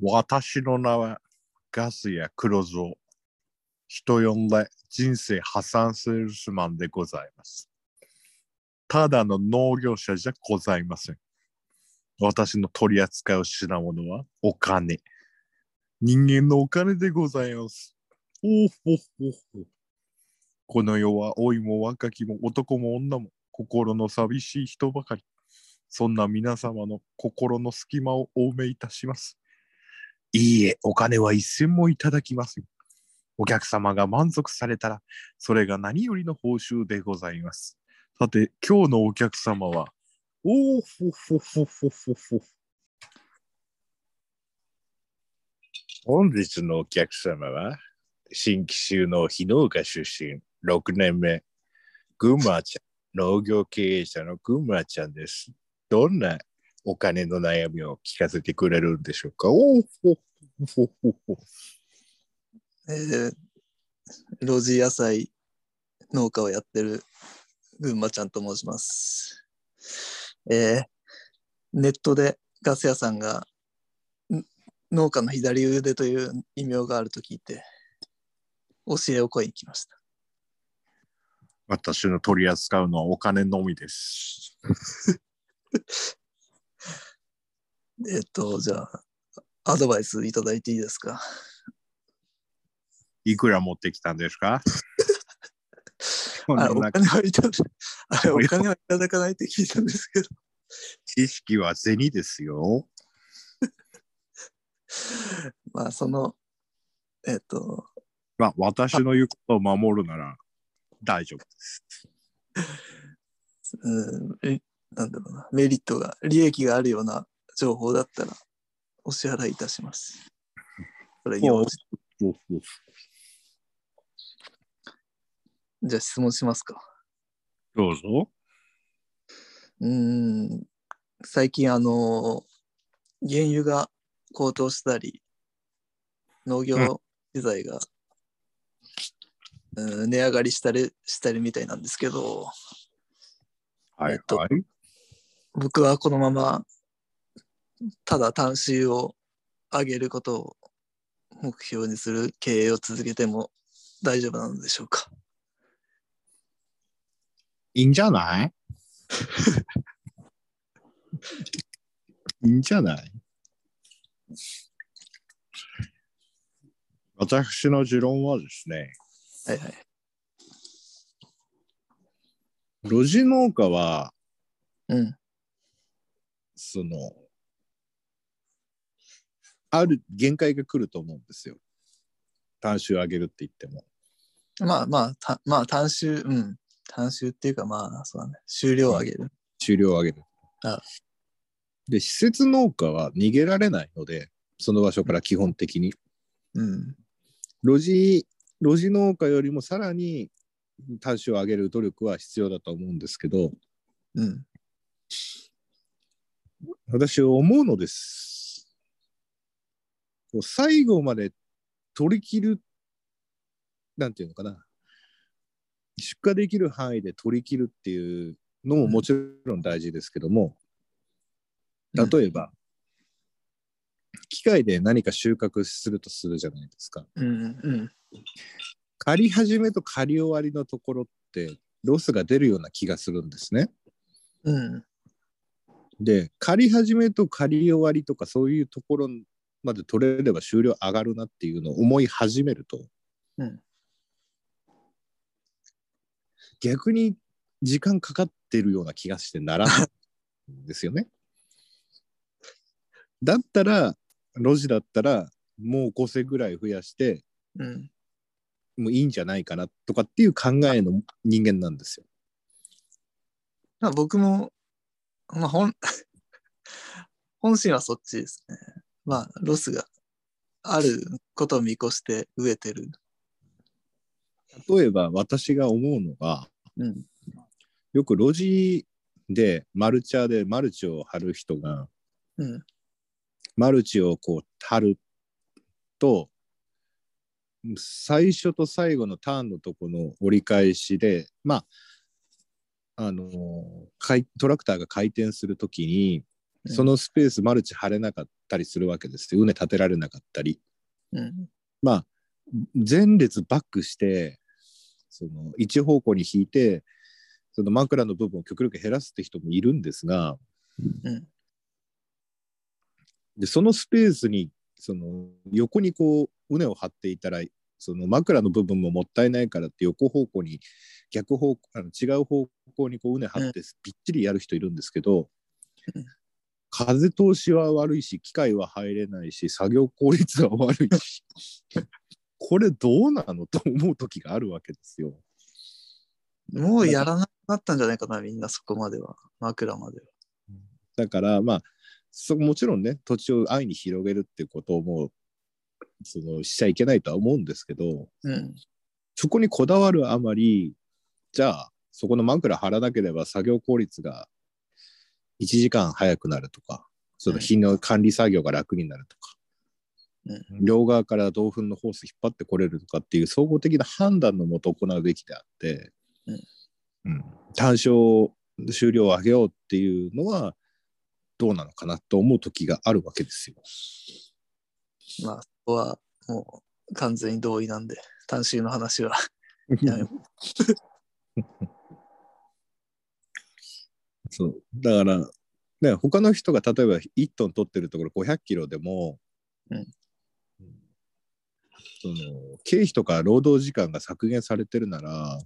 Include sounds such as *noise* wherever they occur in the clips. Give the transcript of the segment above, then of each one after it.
私の名はガスや黒蔵。人呼んで人生破産セールスマンでございます。ただの農業者じゃございません。私の取り扱う品物はお金。人間のお金でございます。おーほほほ。この世は老いも若きも男も女も心の寂しい人ばかり。そんな皆様の心の隙間をお埋めいたします。いいえ、お金は一銭もいただきません。お客様が満足されたら、それが何よりの報酬でございます。さて、今日のお客様は、おーほほほほほほ。本日のお客様は、新規収納非農家出身、6年目、群馬ちゃん、農業経営者の群馬ちゃんです。どんなお金の悩みを聞かせてくれるんでしょうか？おーほほほほほ。えー、路地野菜農家をやってる群馬ちゃんと申します。えー、ネットでガス屋さんがん農家の左腕という異名があると聞いて教えを請いに来ました。私の取り扱うのはお金のみです。*laughs* えっと、じゃあ、アドバイスいただいていいですか？いくら持ってきたんですか？あれお金はいただあれお金はいただかないって聞いたんですけど。知識は銭ですよ。*laughs* まあ、その、えっと、まあ、私の言うことを守るなら大丈夫です。*laughs* うん、えなんだろうな、メリットが、利益があるような情報だったら、お支払いいたします。*laughs* それじゃあ質問しますか。どうぞ。うーん、最近あの、原油が高騰したり、農業資材が、うん、値上がりしたりしたりみたいなんですけど、はい、えっとはい。僕はこのままただ単収を上げることを目標にする経営を続けても大丈夫なのでしょうか？いいんじゃない？いいんじゃない？私の持論はですね、はいはい。路地農家は、うん。その、ある限界が来ると思うんですよ。単収上げるって言っても。まあまあ、たまあ単収、うん。単収っていうかまあ、そうだね。収量を上げる。収量を上げる。あで、施設農家は逃げられないので、その場所から基本的に。うん。路地、路地農家よりもさらに単収を上げる努力は必要だと思うんですけど、うん。私思うのです。こう最後まで取り切る、なんていうのかな。出荷できる範囲で取り切るっていうのももちろん大事ですけども、うん例えば、機械で何か収穫するとするじゃないですか。うん。うん。刈り始めと刈り終わりのところってロスが出るような気がするんですね。うん。で、刈り始めと刈り終わりとかそういうところまで取れれば終了上がるなっていうのを思い始めると、うん逆に時間かかってるような気がしてならないんですよね。*laughs* だったら、路地だったらもう5世ぐらい増やしてうん。もういいんじゃないかなとかっていう考えの人間なんですよ。まあ僕も、まあ本、*laughs* 本心はそっちですね。まあロスがあることを見越して植えてる。例えば私が思うのが、うん。よく路地でマルチャーでマルチを張る人が、うん。マルチをこう張ると、最初と最後のターンのとこの折り返しで、まあ、あのトラクターが回転するときに、そのスペースマルチ張れなかったりするわけですよ。畝立てられなかったり。うん。まあ、前列バックして、その一方向に引いて、その枕の部分を極力減らすって人もいるんですが、うん。でそのスペースにその横にこう畝を張っていたらその枕の部分ももったいないからって横方向に逆方向あの違う方向にこう畝張ってぴっちりやる人いるんですけど、うん風通しは悪いし機械は入れないし作業効率は悪いし *laughs* これどうなのと思う時があるわけですよ。もうやらなくなったんじゃないかな、みんなそこまでは。枕までは。だからまあそもちろんね土地を愛に広げるっていうことをもうそのしちゃいけないとは思うんですけどうん。そこにこだわるあまりじゃあそこの枕張らなければ作業効率が1時間早くなるとかその日の管理作業が楽になるとか、うん。両側から銅粉のホース引っ張ってこれるとかっていう総合的な判断のもと行うべきであって、うん。うん。単勝終了を上げようっていうのはどうなのかなと思う時があるわけですよ。まあ、そこはもう完全に同意なんで、単身の話は。*laughs* やめよ *laughs* *laughs* そうだから、ね、他の人が例えば1トン取ってるところ500キロでも、うんその経費とか労働時間が削減されてるなら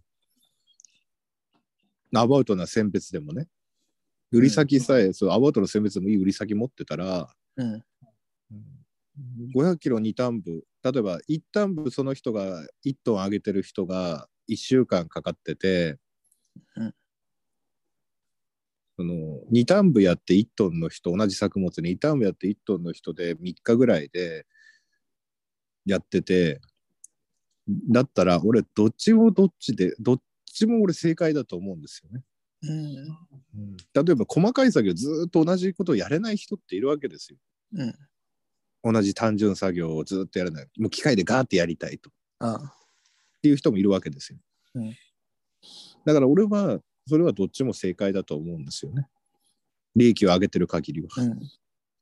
アバウトな選別でもね売り先さえ、そうアバウトの選別でもいい売り先持ってたらう。うん。500キロ2単部例えば1単部その人が1トン上げてる人が1週間かかってて、うんその2単部やって1トンの人同じ作物に2単部やって1トンの人で3日ぐらいでやっててだったら俺どっちもどっちでどっちも俺正解だと思うんですよね。うん。例えば細かい作業ずーっと同じことをやれない人っているわけですよ。うん。同じ単純作業をずっとやらない。もう機械でガーってやりたいと。ああ。っていう人もいるわけですよ。うんだから俺はそれはどっちも正解だと思うんですよね。利益を上げてる限りは。うん。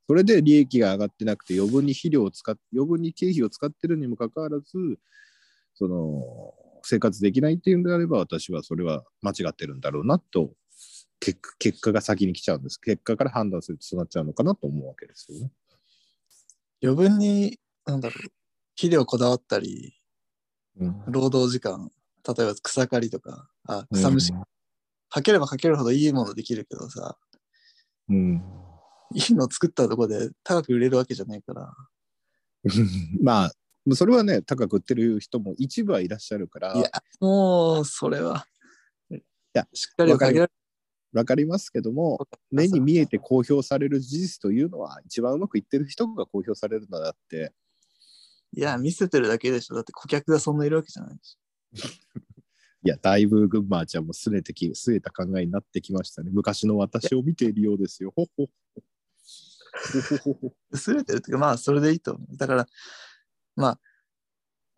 それで利益が上がってなくて余分に肥料を使っ余分に経費を使ってるにもかかわらずその生活できないっていうんであれば私はそれは間違ってるんだろうなと結結果が先に来ちゃうんです結果から判断するとそうなっちゃうのかなと思うわけですよね。余分に、なんだろう、肥料こだわったり、うん労働時間、例えば草刈りとか、あ草むし、かければかけるほどいいものできるけどさ、うん。いいの作ったとこで高く売れるわけじゃないから、*laughs* まあそれはね高く売ってる人も一部はいらっしゃるから。いや、もう、それは、やしっかりかけられわかりますけども目に見えて公表される事実というのは一番うまくいってる人が公表されるのだって。いや、見せてるだけでしょ。だって顧客がそんないるわけじゃないし。*laughs* いやだいぶ群馬ちゃんもすれてきすれた考えになってきましたね昔の私を見ているようですよほほほほほほ薄れてるっていうか、まあ、それでいいと思う。だから、まあ、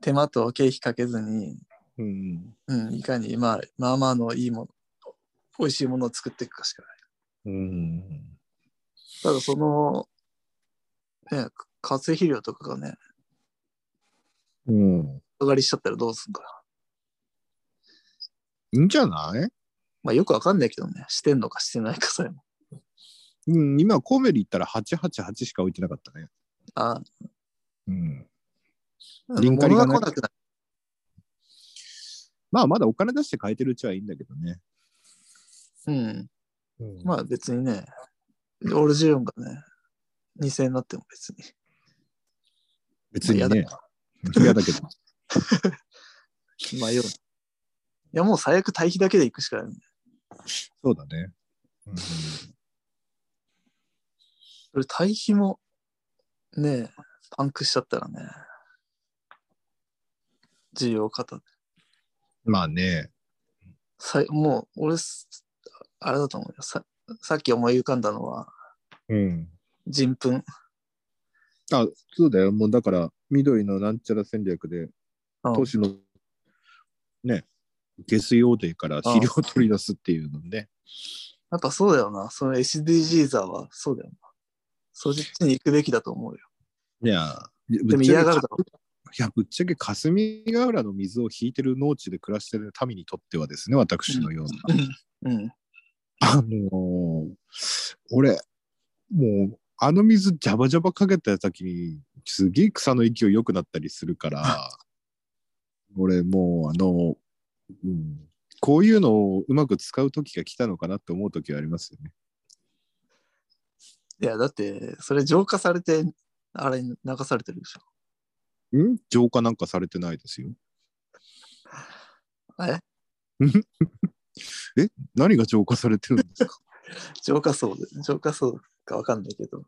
手間と経費かけずに、うんうん、いかに、まあ、まあまあのいいもの、美味しいものを作っていくかしかない。うんただ、その、ね、化成肥料とかがね、うん上がりしちゃったらどうすんかな。いいんじゃない？まあ、よくわかんないけどね、してんのかしてないかさえも。うん、今、コメリ行ったら888しか置いてなかったね。あうん、あ、リンカリが来なくなる。まあ、まだお金出して買えてるうちはいいんだけどね。うん。うんまあ別にね、オルジオンがね、2000円になっても別に。別にねまあ嫌だ。嫌だけど。*laughs* まあよ。いやもう最悪対比だけで行くしかない。そうだね。うんそれ対比もね、パンクしちゃったらね、需要方で。まあね。さいもう俺す、あれだと思うよ。ささっき思い浮かんだのは、うん。人糞。あ、そうだよ。もうだから、緑のなんちゃら戦略で、うん都市のね、下水汚泥から肥料を取り出すっていうのね。やっぱそうだよな。その SDGs はそうだよな。そっちに行くべきだと思うよ。いや、でもぶっちゃけ嫌がるだろいや、ぶっちゃけ霞ヶ浦の水を引いてる農地で暮らしてる民にとってはですね、私のような。う。うん。あのー俺、もう、あの水ジャバジャバかけた時に、すげえ草の勢い良くなったりするから、*laughs* 俺もう、あの、うん、こういうのをうまく使う時が来たのかなって思う時はありますよね。いや、だって、それ浄化されて、あれに流されてるでしょ。ん？浄化なんかされてないですよ。*laughs* え？*laughs* え？何が浄化されてるんですか？*laughs* 浄化層で、浄化層かわかんないけど、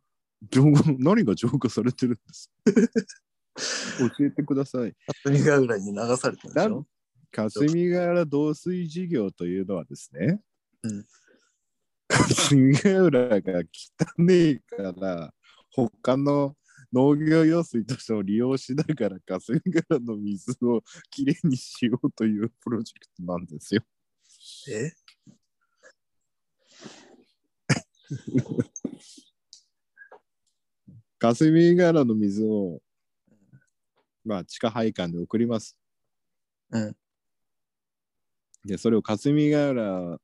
浄化何が浄化されてるんですか？教えてください。霞ヶ浦に流されてるでしょ。霞ヶ浦導水事業というのはですね、うん霞ヶ浦が汚ねえから、他の農業用水としても利用しながら霞ヶ浦の水をきれいにしようというプロジェクトなんですよ。え？*laughs* 霞ヶ浦の水を、まあ、地下配管で送ります。うん。で、それを霞ヶ浦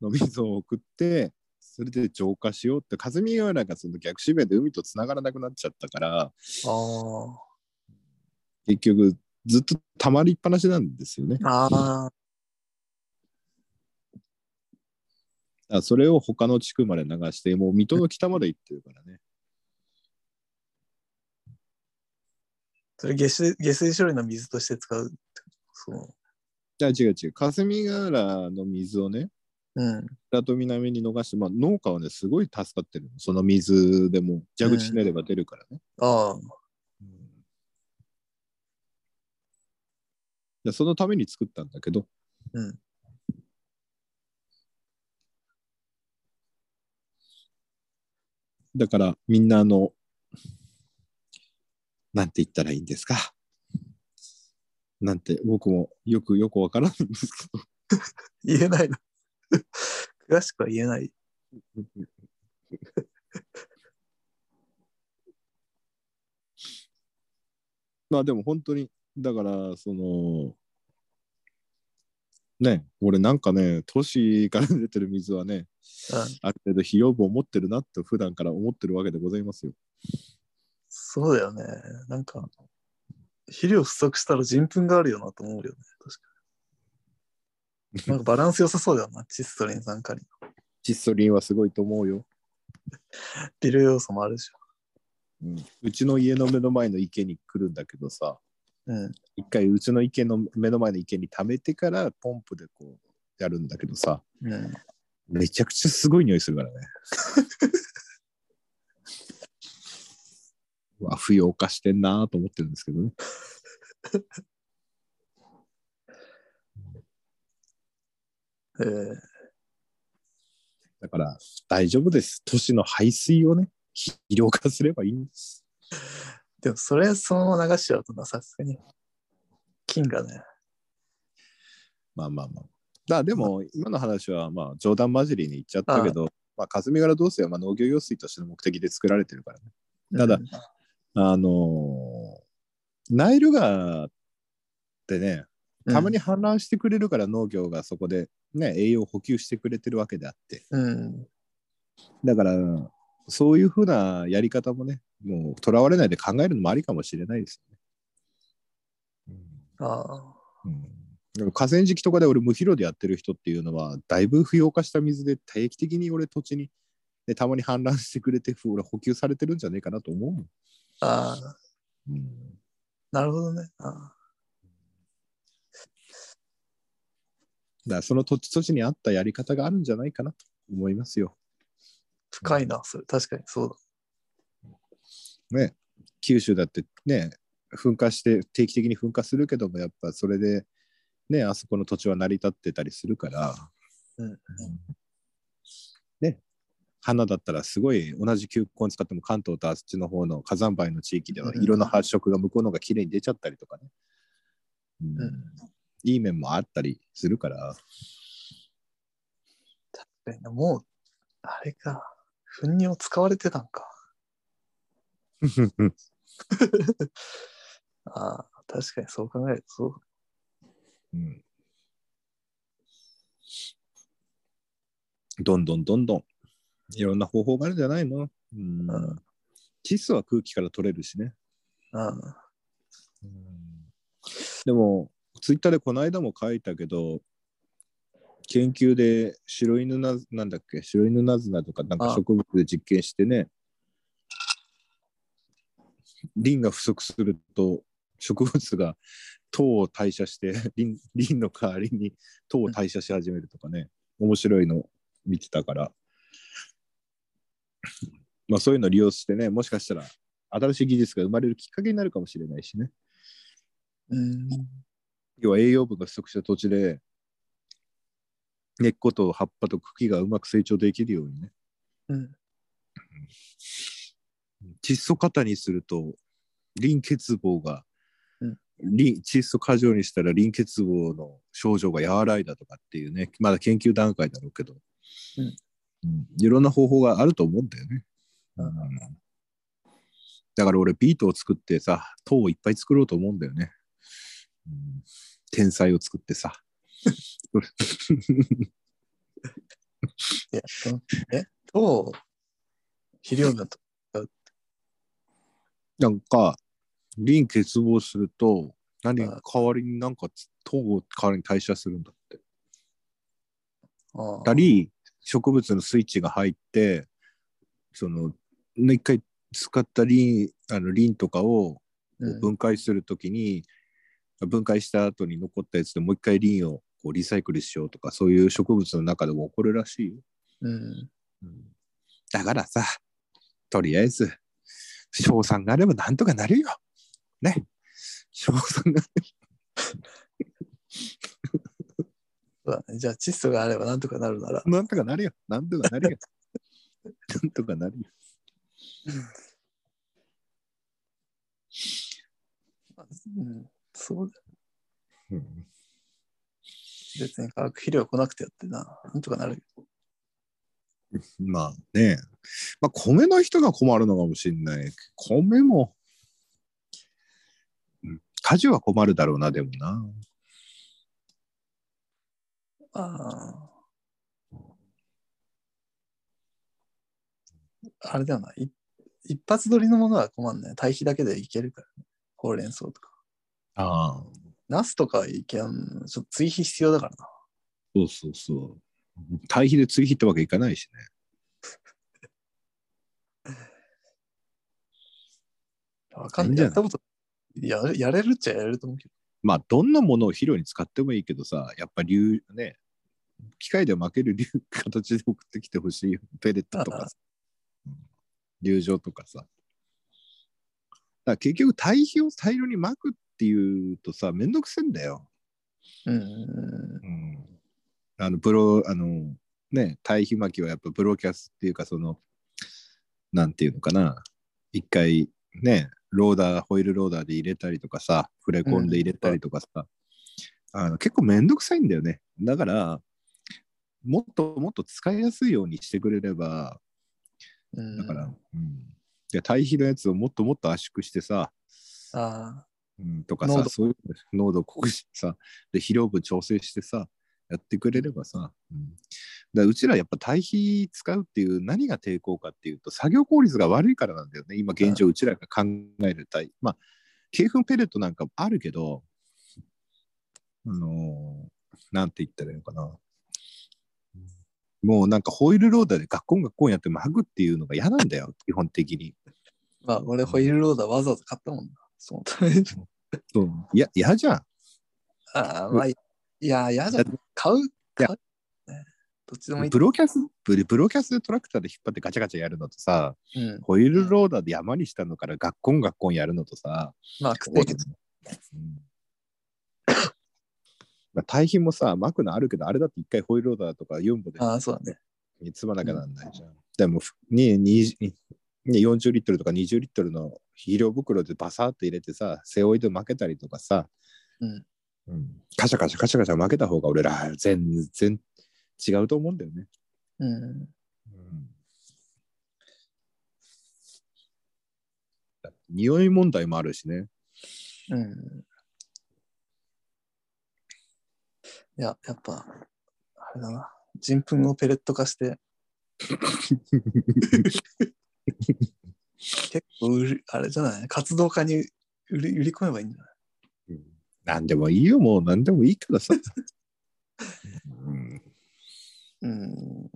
の水を送って、それで浄化しようって、霞ヶ浦がその逆指名で海とつながらなくなっちゃったから。結局ずっと溜まりっぱなしなんですよね。ああ。あそれを他の地区まで流して、もう水戸の北まで行ってるからね。それ下水下水処理の水として使うそじゃあ違う違う。霞ヶ浦の水をね、う。うん。北と南に逃して、まあ、農家はね、すごい助かってるの。その水でも蛇口ひねれば出るからね。ああ。でそのために作ったんだけど、うん。だからみんなあの、なんて言ったらいいんですか？なんて僕もよくよくわからないんですけど、*laughs* 言えないの。*laughs* 詳しくは言えない。*laughs* まあでも本当に、だからその、ね、俺なんかね、都市から出てる水はね、うん。ある程度費用分を持ってるなって普段から思ってるわけでございますよ。そうだよね。なんか、肥料不足したら人糞があるよなと思うよね。確かに。*laughs* なんかバランス良さそうだよな。チストリン酸カリン。窒素リンはすごいと思うよ。微量要素もあるでしうん、うちの家の目の前の池に来るんだけどさ、ょ。うん。一回うちの池の目の前の池に溜めてからポンプでこうやるんだけどさ、うん。めちゃくちゃすごい匂いするからね。*laughs* うわ、不要化してんなと思ってるんですけどね。*laughs* えー、だから大丈夫です。都市の排水をね、肥料化すればいいんです。でもそれそのまま流しちゃうとな、さすがに。菌がね。まあまあまあ。だでも、今の話はまあ冗談交じりに言っちゃったけど、まあ、霞ヶ浦導水はまあ農業用水としての目的で作られてるからね。ただうんあのーナイル川ってね、たまに氾濫してくれるから農業がそこで、ね、栄養を補給してくれてるわけであって。うん。だから、そういうふうなやり方もね、もうとらわれないで考えるのもありかもしれないですよね。ああ。うん河川敷とかで俺無肥料でやってる人っていうのはだいぶ不要化した水で定期的に俺土地に、ね、たまに氾濫してくれて俺補給されてるんじゃねえかなと思うもん。ああ。うんなるほどね。ああだその土地土地に合ったやり方があるんじゃないかなと思いますよ。深いな、それ。確かにそうね、九州だってね、噴火して定期的に噴火するけども、やっぱそれで、ね、あそこの土地は成り立ってたりするから、うんね、花だったらすごい同じ球根使っても関東とあっちの方の火山灰の地域ではうん色の発色が向こうの方が綺麗に出ちゃったりとかね、うんだ。うん。いい面もあったりするから、確かになもう、あれか。糞尿を使われてたんか。*laughs* ああ、確かにそう考えるとそう。うんどんどんどんどんいろんな方法があるんじゃないの、うん。うん。窒素は空気から取れるしね。あでも、ツイッターでこの間も書いたけど、研究で白犬ななんだっけ？白犬ナズナとかなんかあ。植物で実験してね。リンが不足すると植物が糖を代謝して *laughs* リンリンの代わりに糖を代謝し始めるとかね。面白いの見てたからまあそういうのを利用してねもしかしたら新しい技術が生まれるきっかけになるかもしれないしね。うん。要は栄養分が不足した土地で根っこと葉っぱと茎がうまく成長できるようにね。うん。窒素過多にするとリン欠乏が、うん。リン窒素過剰にしたらリン欠乏の症状が和らいだとかっていうねまだ研究段階だろうけど、うんうん。いろんな方法があると思うんだよね、うん。うんだから俺ビートを作ってさ糖をいっぱい作ろうと思うんだよね、うん。天才を作ってさ。*laughs* いや、え、と、肥料分と、なんか、リン欠乏すると、何あ代わりになんか糖を代わりに代謝するんだって。ああたり、植物のスイッチが入って、その、一回使ったリン、あのリンとかをうん分解するときに、分解した後に残ったやつでもう一回リンをこうリサイクルしようとか、そういう植物の中でも起こるらしいよ。うん。だからさ、とりあえず、賞賛があればなんとかなるよ。ね。賞賛がそうだね。じゃあ、窒素があればなんとかなるなら、なんとかなるよ。なんとかなるよ。*laughs* なんとかなるよ。うん、そうだよ。うん別に化学肥料来なくてやってな、なんとかなるよ。まあね。まあ米の人が困るのかもしれない。米も、うん果樹は困るだろうな、でもな。ああ。あれだよな。い一発撮りのものは困んない。堆肥だけでいけるからね。ほうれん草とか。ああ。ナスとかはいけん。ちょっと追肥必要だからな。そうそうそう。堆肥で追肥ってわけいかないしね。*laughs* わかんない。やったことやれやれるっちゃやれると思うけど。まあ、どんなものを肥料に使ってもいいけどさ、やっぱ流、ね、機械で負ける流形で送ってきてほしいよ。ペレットとかさ、*laughs* うん流状とかさ。だから結局、堆肥を大量に撒くっていうとさ、めんどくせえんだよ。うん。うん。あの、プロ、あの、ね、堆肥巻きはやっぱプロキャスっていうか、その、なんていうのかな。一回、ね、ローダー、ホイールローダーで入れたりとかさ、触れ込んで入れたりとかさ、あの結構めんどくさいんだよね。だから、もっともっと使いやすいようにしてくれれば、うん、だから、うん。で、堆肥のやつをもっともっと圧縮してさ、ああ。うん、とかさ、そういう濃度を濃くしてさ、で、肥料分調整してさ、やってくれればさ、うん、だうちらやっぱ堆肥使うっていう何が抵抗かっていうと、作業効率が悪いからなんだよね。今現状うちらが考える堆。まあ、鶏粉ペレットなんかもあるけど、あのーなんて言ったらいいのかな。もうなんかホイールローダーでガッコンガッコンやって撒くっていうのが嫌なんだよ、*laughs* 基本的に。まあ、俺、ホイールローダーわざわざ買ったもんな。そのために。そう。いや、嫌じゃん。ああ、まあ、いや、嫌じゃん。買う買う、ね、どっちでもいい。ブロキャス、ブロキャスでトラクターで引っ張ってガチャガチャやるのとさ、うん。ホイールローダーで山にしたのからガッコンガッコンやるのとさ、まあ、食っていけうんまあ、大比もさ、巻くのあるけど、あれだって一回ホイールローダーとか4歩で。ああ、そうだね。積まなきゃなんないじゃん。うん、でもににに、40リットルとか20リットルの肥料袋でバサっと入れてさ、背負いで負けたりとかさ、うん、カシャカシャカシャカシャ負けた方が俺ら全然違うと思うんだよね。うん。うん匂い問題もあるしね。うん。いや、やっぱ、あれだな。人糞をペレット化して、*laughs* 結構売り、あれじゃない？活動家に売り売り込めばいいんじゃない？うんなんでもいいよ、もう何でもいいからさ。*laughs* うんうん。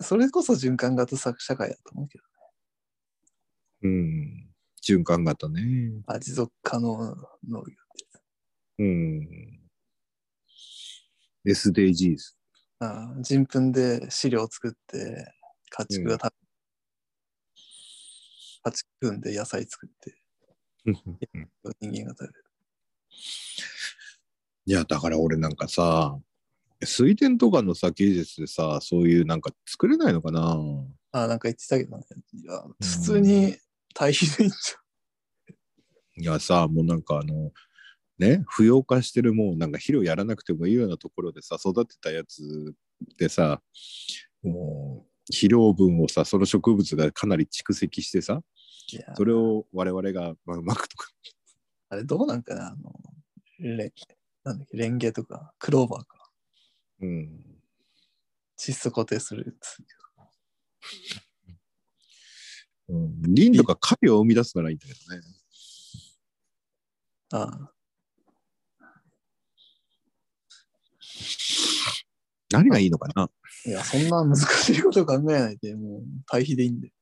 それこそ循環型社会だと思うけど、うん。循環型ね。あ持続可能農業って。うん。SDGs。あ人糞で飼料を作って、家畜が食べ、家畜糞で野菜作って、人間が食べる。いや、だから俺なんかさ、水田とかのさ、技術でさ、そういうなんか作れないのかな？あなんか言ってたけどね。いや、普通に堆肥でいいんじいやさ、もうなんかあの、ね、不要化してるもうなんか肥料やらなくてもいいようなところでさ、育てたやつでさ、もう肥料分をさ、その植物がかなり蓄積してさ、それを我々がまあうまくとか、あれどうなんかな？あの、レなんだっけ、レンゲとか、クローバーか。うん。窒素固定するやつ。うん、リンとか影を生み出すならいいんだけどね。ああ何がいいのかな、いや、そんな難しいこと考えないで、もう堆肥でいいんで。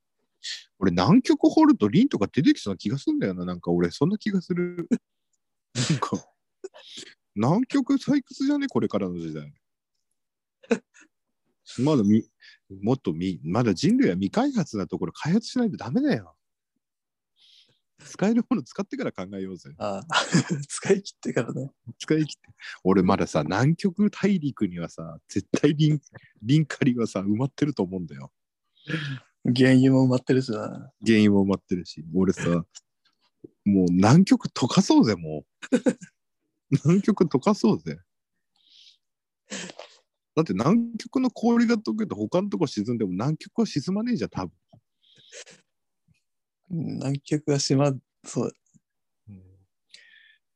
俺南極掘るとリンとか出てきそうな気がするんだよな。なんか俺そんな気がする。なんか、南極採掘じゃね？これからの時代。*laughs* まだみ、もっとみ、まだ人類は未開発なところ開発しないとダメだよ。使えるもの使ってから考えようぜ。ああ *laughs* 使い切ってからね。使い切って。俺まださ、南極大陸にはさ、絶対リン、リンカリはさ、埋まってると思うんだよ。原油も埋まってるしな。原因も埋まってるし、俺さ、もう南極溶かそうぜ、もう。*laughs* 南極溶かそうぜ。だって南極の氷が溶けて他のとこ沈んでも南極は沈まねえじゃん、多分。うん南極が島、そう。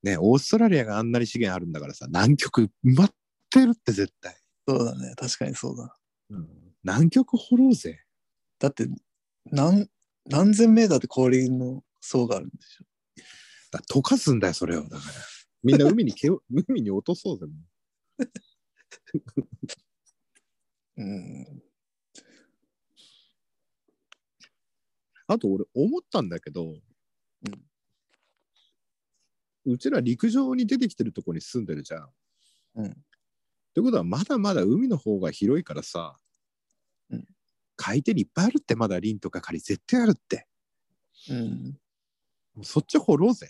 ねオーストラリアがあんなに資源あるんだからさ、南極埋まってるって絶対。そうだね。確かにそうだ。南極掘ろうぜ。だって、何、何千メーターって氷の層があるんでしょ。だ溶かすんだよ、それを。だから。みんな海にけを *laughs* 海に落とそうぜ。もううん。あと俺思ったんだけど、うちら陸上に出てきてるとこに住んでるじゃん。うん。ってことはまだまだ海の方が広いからさ、うん海底にいっぱいあるってまだリンとかカリ絶対あるって。うん。もうそっち掘ろうぜ。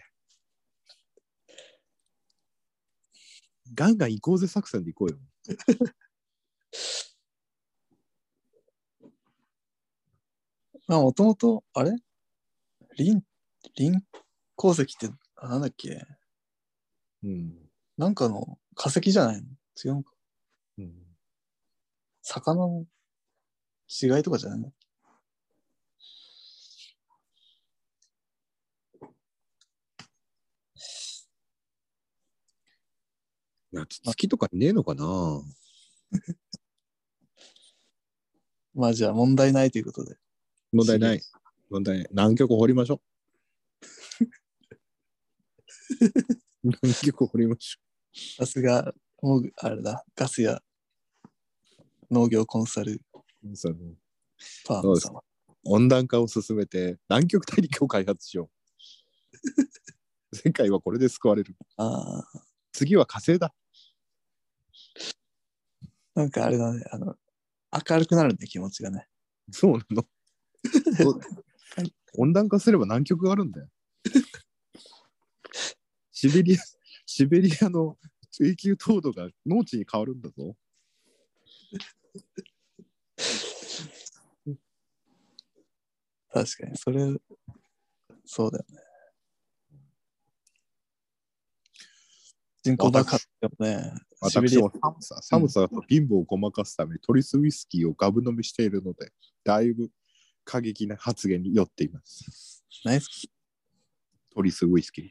ガンガン行こうぜ作戦で行こうよ。*laughs* まあ、もともと、あれ？リン、リン鉱石って、あなんだっけ？うん。なんかの化石じゃないの？違うのか。うん、魚の違いとかじゃないの？夏月とかねえのかな？*laughs* まあじゃあ問題ないということで。問題ない。問題ない。南極掘りましょう。*laughs* 南極掘りましょさすが、もうあれだ、ガスや農業コンサルう。そのファーム様。温暖化を進めて南極大陸を開発しよう。*laughs* 世界はこれで救われる。ああ、次は火星だ。なんかあれだね、あの、明るくなるね、気持ちがね。そうなの。温暖化すれば南極があるんだよ。*laughs* シベリア、シベリアの永久凍土が農地に変わるんだぞ。確かに、それ、そうだよね。人口爆発でもね、私も寒さ、寒さと貧乏をごまかすため、トリスウイスキーをガブ飲みしているので、だいぶ過激な発言に酔っています。ナイス。トリスウイスキー。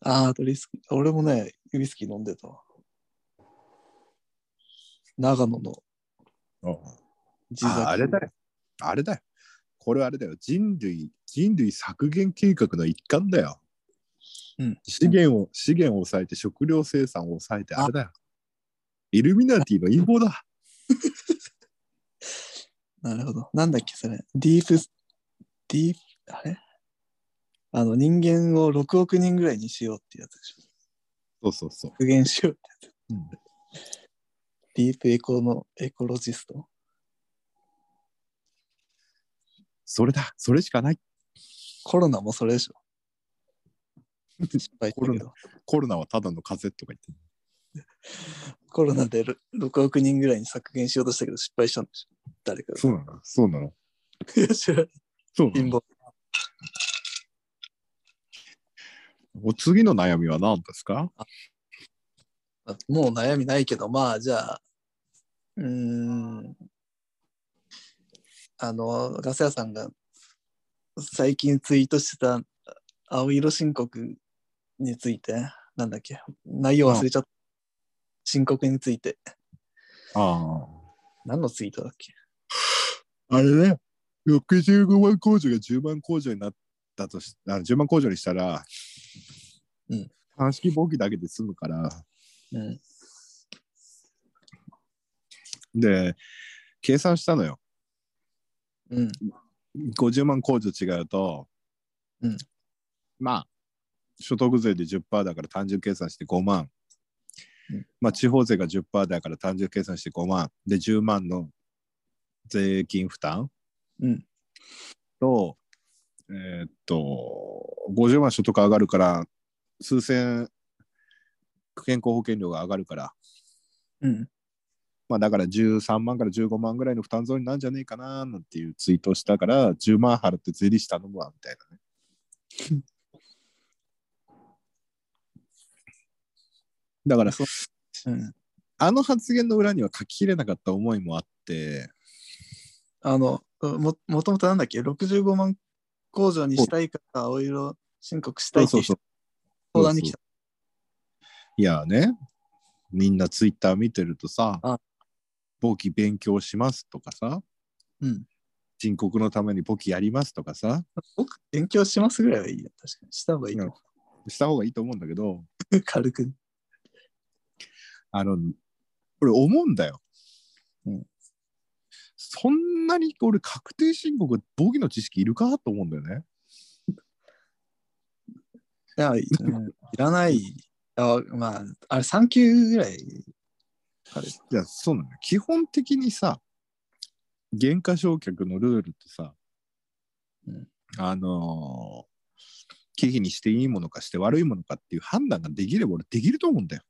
ああ、トリスキー。俺もね、ウイスキー飲んでたわ。長野の地酒。ああれだよ。あれだよ。これはあれだよ。人類、人類削減計画の一環だよ。うん資源を、資源を抑えて食料生産を抑えてあれだよ。イルミナティの陰謀だ。なるほど。なんだっけ、それ。ディープ、ディープ、あれ？あの、人間を6億人ぐらいにしようってやつでしょ。そうそうそう。復元しようってやつ。うんディープエコのエコロジスト？それだ。それしかない。コロナもそれでしょ。*laughs* 失敗したけど。コロナはただの風邪とか言って。コロナでろ6億人ぐらいに削減しようとしたけど失敗したんでしょ？誰かが。そうなの？そうなの？いや知らないそう貧乏。お次の悩みは何ですか？もう悩みないけど、まあじゃあ、うーん、あの、ガス屋さんが最近ツイートしてた青色申告について、なんだっけ、内容忘れちゃった。申告について。あ何のツイートだっけ？あ。あれね。65万控除が10万控除になったとし、あ10万控除にしたら、うん。単式簿記だけで済むから、うん。で、計算したのよ。うん。50万控除違うと、うんまあ、所得税で10%だから単純計算して5万。うんまあ、地方税が10%だから単純計算して5万。で、10万の税金負担うん。と、えーっと、50万所得上がるから、数千健康保険料が上がるから、うん。まあだから13万から15万ぐらいの負担増になるんじゃねえかななんていうツイートをしたから、10万払って税理士頼むわみたいなね。だから、うん。あの発言の裏には書ききれなかった思いもあって、あの、も、もともとなんだっけ ?65 万工場にしたいから青色申告したいっていう人相談に来た。いやね、みんなツイッター見てるとさあ、簿記勉強しますとかさ、うん。申告のために簿記やりますとかさ、僕、勉強しますぐらいはいいよ。確かに。した方がいいと思した方がいいと思うんだけど、う。*laughs* 軽く。あの、俺思うんだよ。うんそんなに俺確定申告、簿記の知識いるかと思うんだよね。いや、うん、いらない。あまあ、あれ3級ぐらい。あれいや、そうなのよ。基本的にさ、減価償却のルールってさ、うんあのー経費にしていいものかして悪いものかっていう判断ができれば俺できると思うんだよ。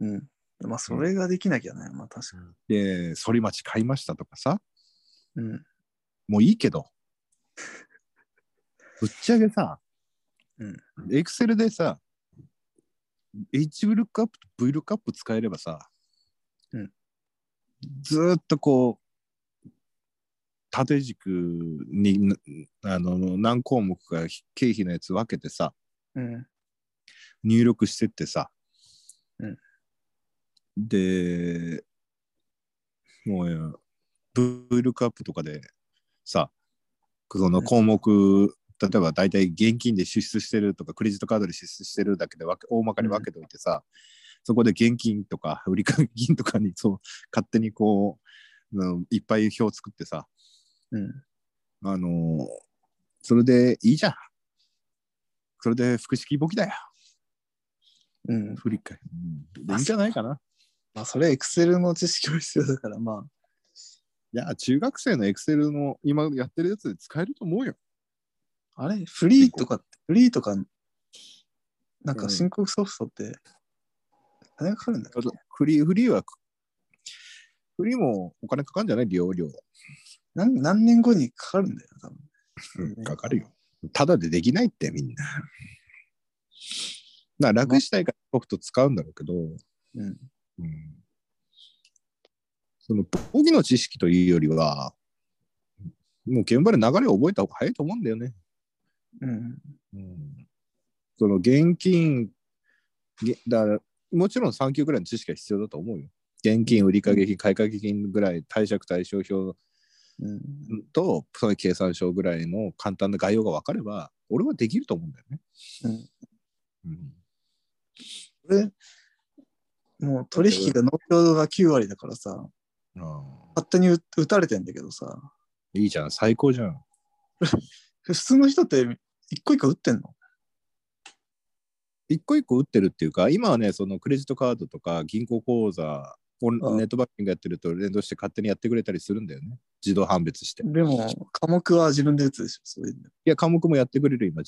うん。まあ、それができなきゃね。まあ、確かに。で、反町買いましたとかさ、うん。もういいけど、*laughs* ぶっちゃけさ、うんエクセルでさ、H ルックアップと V ルックアップ使えればさ、うんずーっとこう、縦軸になあの何項目か経費のやつ分けてさ、うん。入力してってさ、うんで、もうよ、V ルックアップとかでさ、その項目、例えば大体現金で支出してるとか、クレジットカードで支出してるだけで分け大まかに分けておいてさ、そこで現金とか売掛金とかにそう勝手にこう、うんいっぱい表を作ってさ、うん。あのーそれでいいじゃん。それで複式簿記だよ。うん。振り返り。うんでいいんじゃないかな。まあ、それ、エクセルの知識も必要だから、まあ、いや、中学生のエクセルの今やってるやつで使えると思うよ。あれ？フリーとかって、フリーとか、なんうんか申告ソフトって、金がかかるんだっけ？フリー、フリーは、フリーもお金かかるんじゃない？利用料。何何年後にかかるんだよ、多分。うん、かかるよ。ただでできないってみんな。*laughs* な楽したいからソフト使うんだろうけど、うん。うん、その簿記の知識というよりは、もう現場で流れを覚えた方が早いと思うんだよね。うん。うん、その現金、げだからもちろん3級ぐらいの知識は必要だと思うよ。現金、売掛金、買掛金ぐらい、貸借対照表うん。と、そういう計算書ぐらいの簡単な概要が分かれば、俺はできると思うんだよね。うん。うん、これ、もう取引が農協が9割だからさ、あ勝手に打打たれてんだけどさ、ーいいじゃん、最高じゃん。*laughs* 普通の人って一個一個打ってんの？一個一個打ってるっていうか、今はね、そのクレジットカードとか銀行口座、ネットバッキングやってると連動して勝手にやってくれたりするんだよね。自動判別して。いでも、科目は自分で打つでしょ、そういうの。や、科目もやってくれる、今。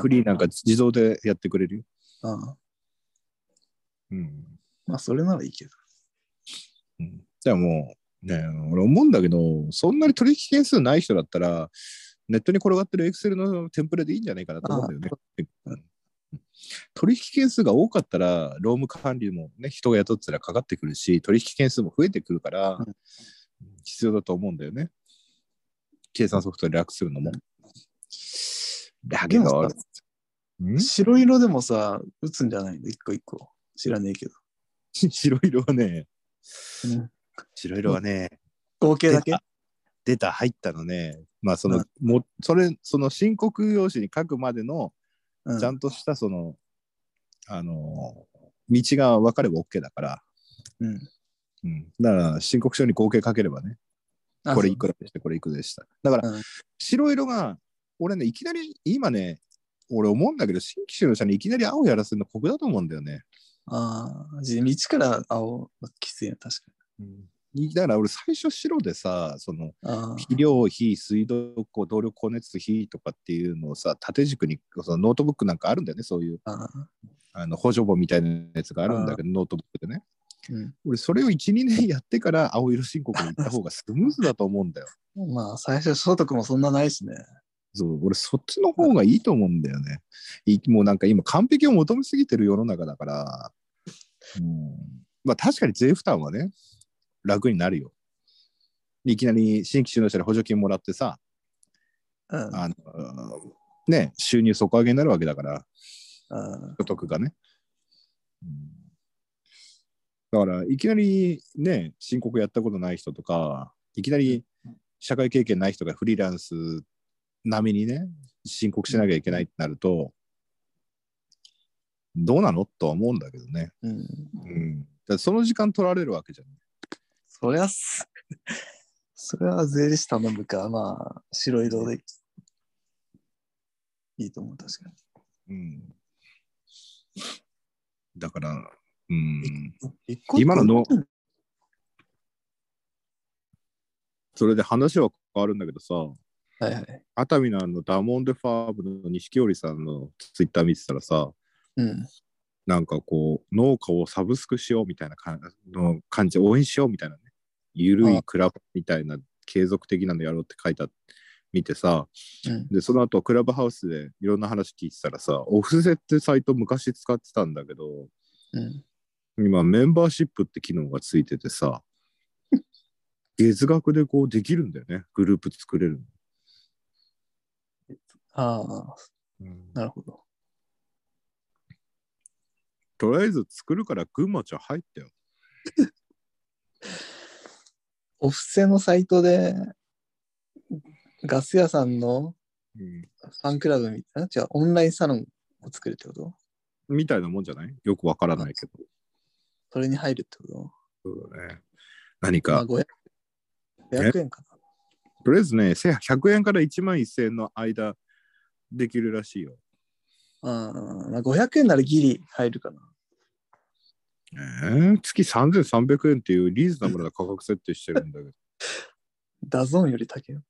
フリーなんか自動でやってくれるよ。ああうん。まあ、それならいいけど。うん、でももう、ね、俺思うんだけど、そんなに取引件数ない人だったら、ネットに転がってるエクセルのテンプレでいいんじゃないかなと思うんだよね。うん取引件数が多かったら、労務管理もね、人が雇ってたらかかってくるし、取引件数も増えてくるから、うん必要だと思うんだよね。計算ソフトで楽するのも。だけど白色でもさ、打つんじゃないの？一個一個。知らねえけど。*laughs* 白色はね、うん。白色はね、合計だけ？出た。入ったのね、まあその、もそれ、その申告用紙に書くまでの、うちゃんとしたその、あの、道が分かれば OK だから、うん。うん。だから申告書に合計書ければね、あこれいくらでした、これいくらでした？だから、うん。白色が、俺ね、いきなり、今ね、俺思うんだけど、新規就農者にいきなり青やらせるの酷だと思うんだよね。ああ、地道から青はきついな、確かだから俺最初白でさ、その、肥料費、水道光、動力光熱費とかっていうのをさ、縦軸にそのノートブックなんかあるんだよね、そういうあ、の補助簿みたいなやつがあるんだけど、ノートブックでね。うん。俺、それを1、2年やってから青色申告に行った方がスムーズだと思うんだよ。まあ、最初所得もそんなないしね。そう俺、そっちの方がいいと思うんだよね。いもうなんか今、完璧を求めすぎてる世の中だから、うん、まあ確かに税負担はね、楽になるよ。いきなり新規就農者で補助金もらってさ、うん。ああのね、収入底上げになるわけだから、あ所得がね。うんだから、いきなりね、申告やったことない人とか、いきなり社会経験ない人がフリーランス並みにね、申告しなきゃいけないってなると、どうなの？とは思うんだけどね。うん。うん、その時間取られるわけじゃん。そりゃす、それは税理士頼むか、まあ、白色で。いいと思う、確かうん、だから、うん、今ののそれで話は変わるんだけどさ、はいはい。熱海のあのダモンデファームの錦織さんのツイッター見てたらさ、うん。なんかこう、農家をサブスクしようみたいな感の感じ、応援しようみたいなね、ゆるいクラブみたいな継続的なのやろうって書いた見てさ、うん。で、その後クラブハウスでいろんな話聞いてたらさ、オフセってサイト昔使ってたんだけど、うん。今メンバーシップって機能がついててさ、*laughs* 月額でこうできるんだよね、グループ作れるああ、の。なるほど。とりあえず作るから群馬ちゃん入ったよ。*laughs* お布施のサイトで、ガス屋さんのうんファンクラブみたいな、違う、オンラインサロンを作るってこと？みたいなもんじゃない？よくわからないけど。それに入るってこと？そうだね。何まあ、か、500 500円かな。とりあえずね、100円から1万1000円の間できるらしいよ。ああ、まあ、500円ならギリ入るかな。えー、月3300円っていうリーズナブルな価格設定してるんだけど。*laughs* ダゾーンより高いよ。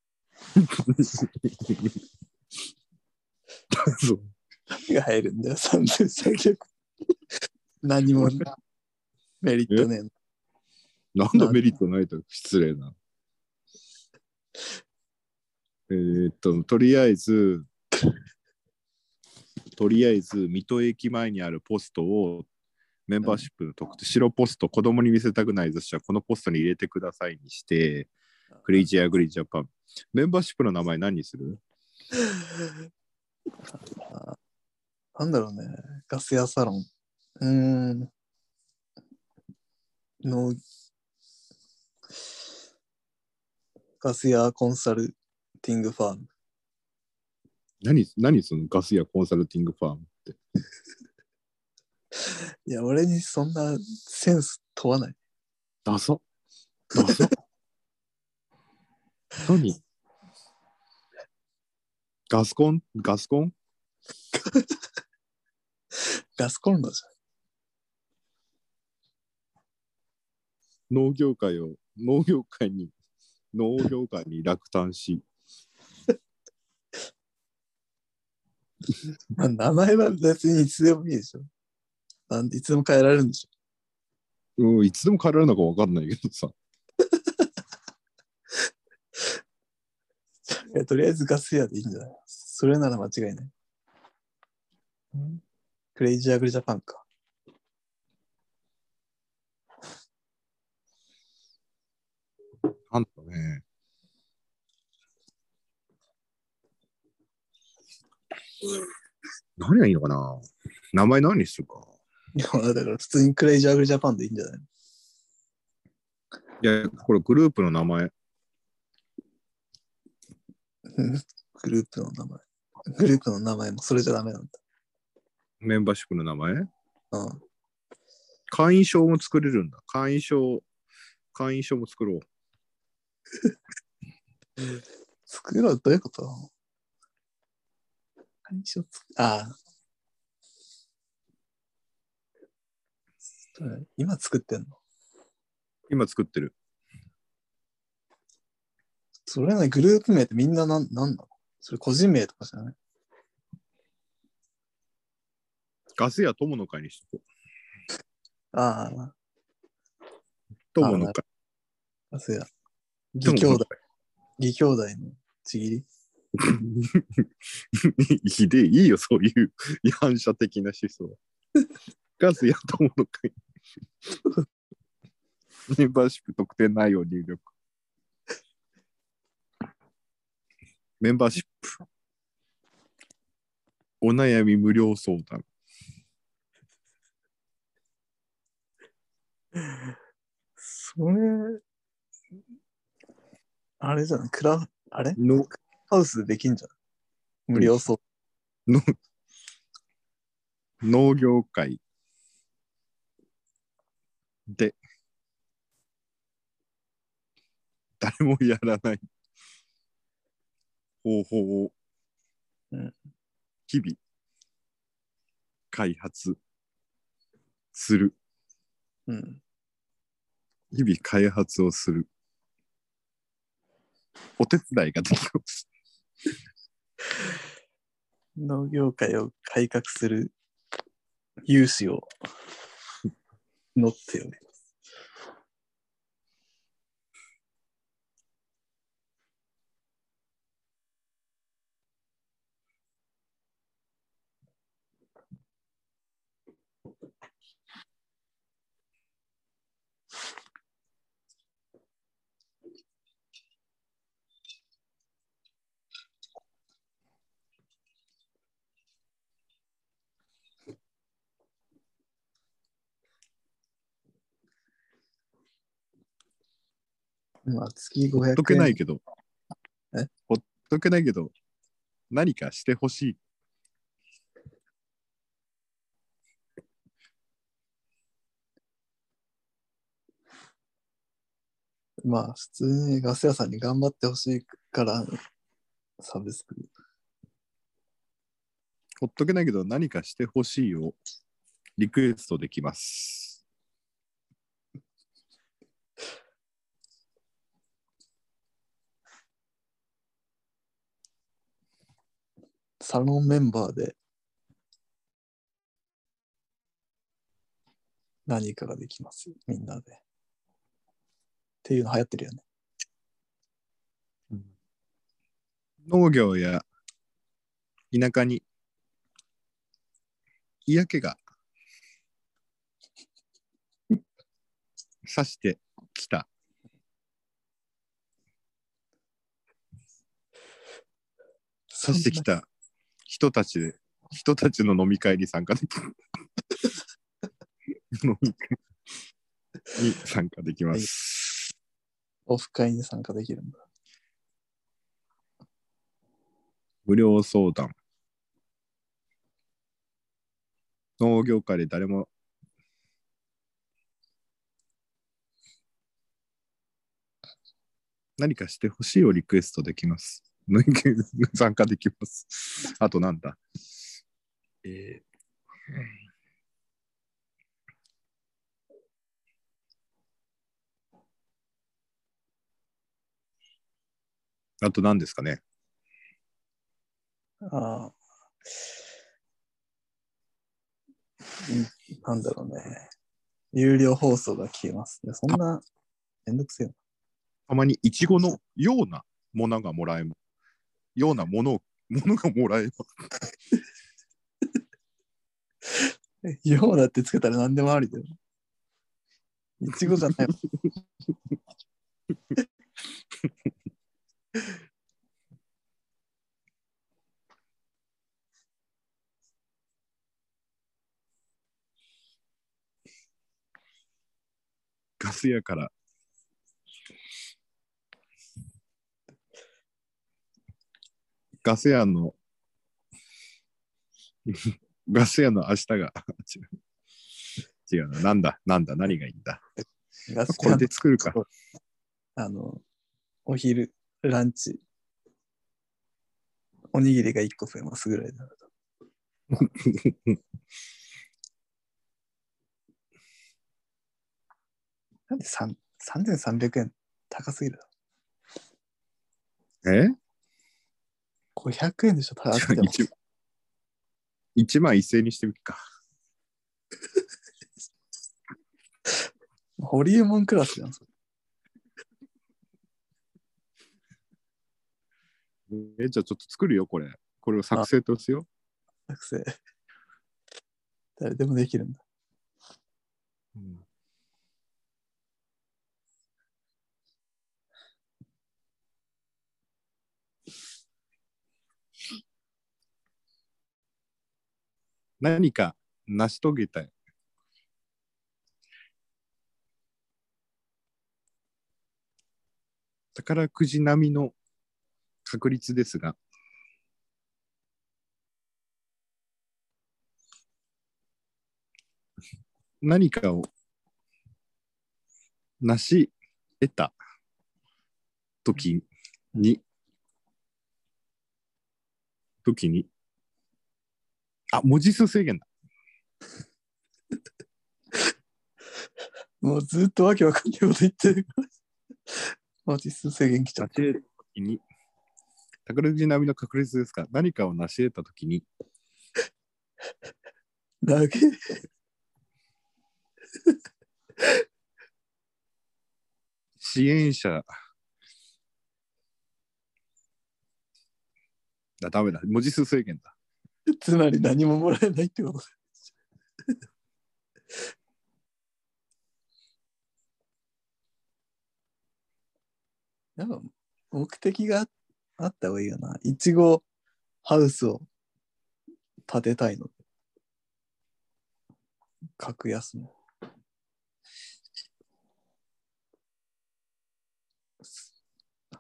そう何が入るんだよ、3300。何もメリットねえの。なんだメリットないと失礼な。えーっと、とりあえず、*laughs* とりあえず、水戸駅前にあるポストをメンバーシップの特定、白ポスト、子供に見せたくないとしたら、このポストに入れてくださいにして、クレイジーアグリージャパン。メンバーシップの名前何にする？あなんだろうね。ガス屋サロン。うーん。の、ガス屋コンサルティングファーム。何、何そのガスやコンサルティングファームって。いや、俺にそんなセンス問わない。ダサ。ダサ。*laughs* 何？ガスコン？ガスコン？*laughs* ガスコンロじ農業界を、農業界に、農業界に落胆し、ゃん。*laughs* まあ、名前は別にいつでもいいでしょ。なんでいつでも変えられるんでしょ。うん、いつでも変えられるのか分かんないけどさ。*laughs* いやとりあえずガス屋でいいんじゃない？それなら間違いない。クレイジーアグリジャパンか。なんだね。何がいいのかな？名前何にするか？いや、だから普通にクレイジーアグリジャパンでいいんじゃないいや、これグループの名前。う *laughs* んグループの名前。グループの名前もそれじゃダメなんだ。メンバーシップの名前？うん。会員証も作れるんだ。会員証、会員証も作ろう。*laughs* 作ろうどういうこと？つああ。今作ってんの？今作ってる。それはね、グループ名ってみんななんなんなの？それ個人名とかじゃない？ガスや友の会にしとこう。ああ、友の会。あそうや。義兄弟、義兄弟のちぎり？ひでえ、いいよ、そういう違反者的な思想。ガスや友の会。メンバーシップ特典内容入力。メンバーシップ。お悩み無料相談。それ、あれじゃないクラ、あれ？のハウスでできんじゃん。無料そう。*laughs* の農業界。で。誰もやらない。方法を。うん。日々開発する。うん。日々開発をする。お手伝いができます *laughs* 農業界を改革する融資を乗ってよね。まあ、月500円。ほっとけないけどえ？ほっとけないけど何かしてほしいまあ、普通にガス屋さんに頑張ってほしいから、サブスク。ほっとけないけど何かしてほしいをリクエストできます。サロンメンバーで何かができますみんなで。っていうの流行ってるよね。うん、農業や田舎に嫌気がさしてきた。さしてきた人たちで、人たちの飲み会に参加できる。*laughs* 飲み会に参加できます。オフ会に参加できるんだ。無料相談。農業界で誰も何かしてほしいをリクエストできます。*laughs* 参加できます。あとなんだ？えーあと何ですかね？ああ。うんなんだろうね。有料放送が消えますね。そんな、めんどくせえな。たまにイチゴのようなものがもらえます。ようなものを、*laughs* ものがもらえます。ようだってつけたら何でもありだよ。いちごじゃない。ガス屋から。ガス屋の、*laughs* ガス屋の明日が、違う。違うな。なんだ、なんだ、何がいいんだ。ガスこれで作るか。あの、お昼、ランチ、おにぎりが1個増えますぐらいだ。なんで3 3300円高すぎるだえ？ろ。500円でしょ、高くても。1, 万1000円にしてみるか。*laughs* ホリエモンクラスじゃん、それ。え、じゃあちょっと作るよ、これ。これを作成とすよ。学生。誰でもできるんだ。うん何か成し遂げたい。宝くじ並みの確率ですが、何かを成し得た時に、時に、あ、文字数制限だ。*laughs* もうずっとわけわかんないこと言ってるから。マジ数制限来ちゃった。に、宝くじ並みの確率ですが、何かを成し得た時に、投げ支援者、あ、ダメだ。文字数制限だ。つまり何ももらえないってことだ。なんか目的があった方がいいよな。いちごハウスを建てたいの。格安の。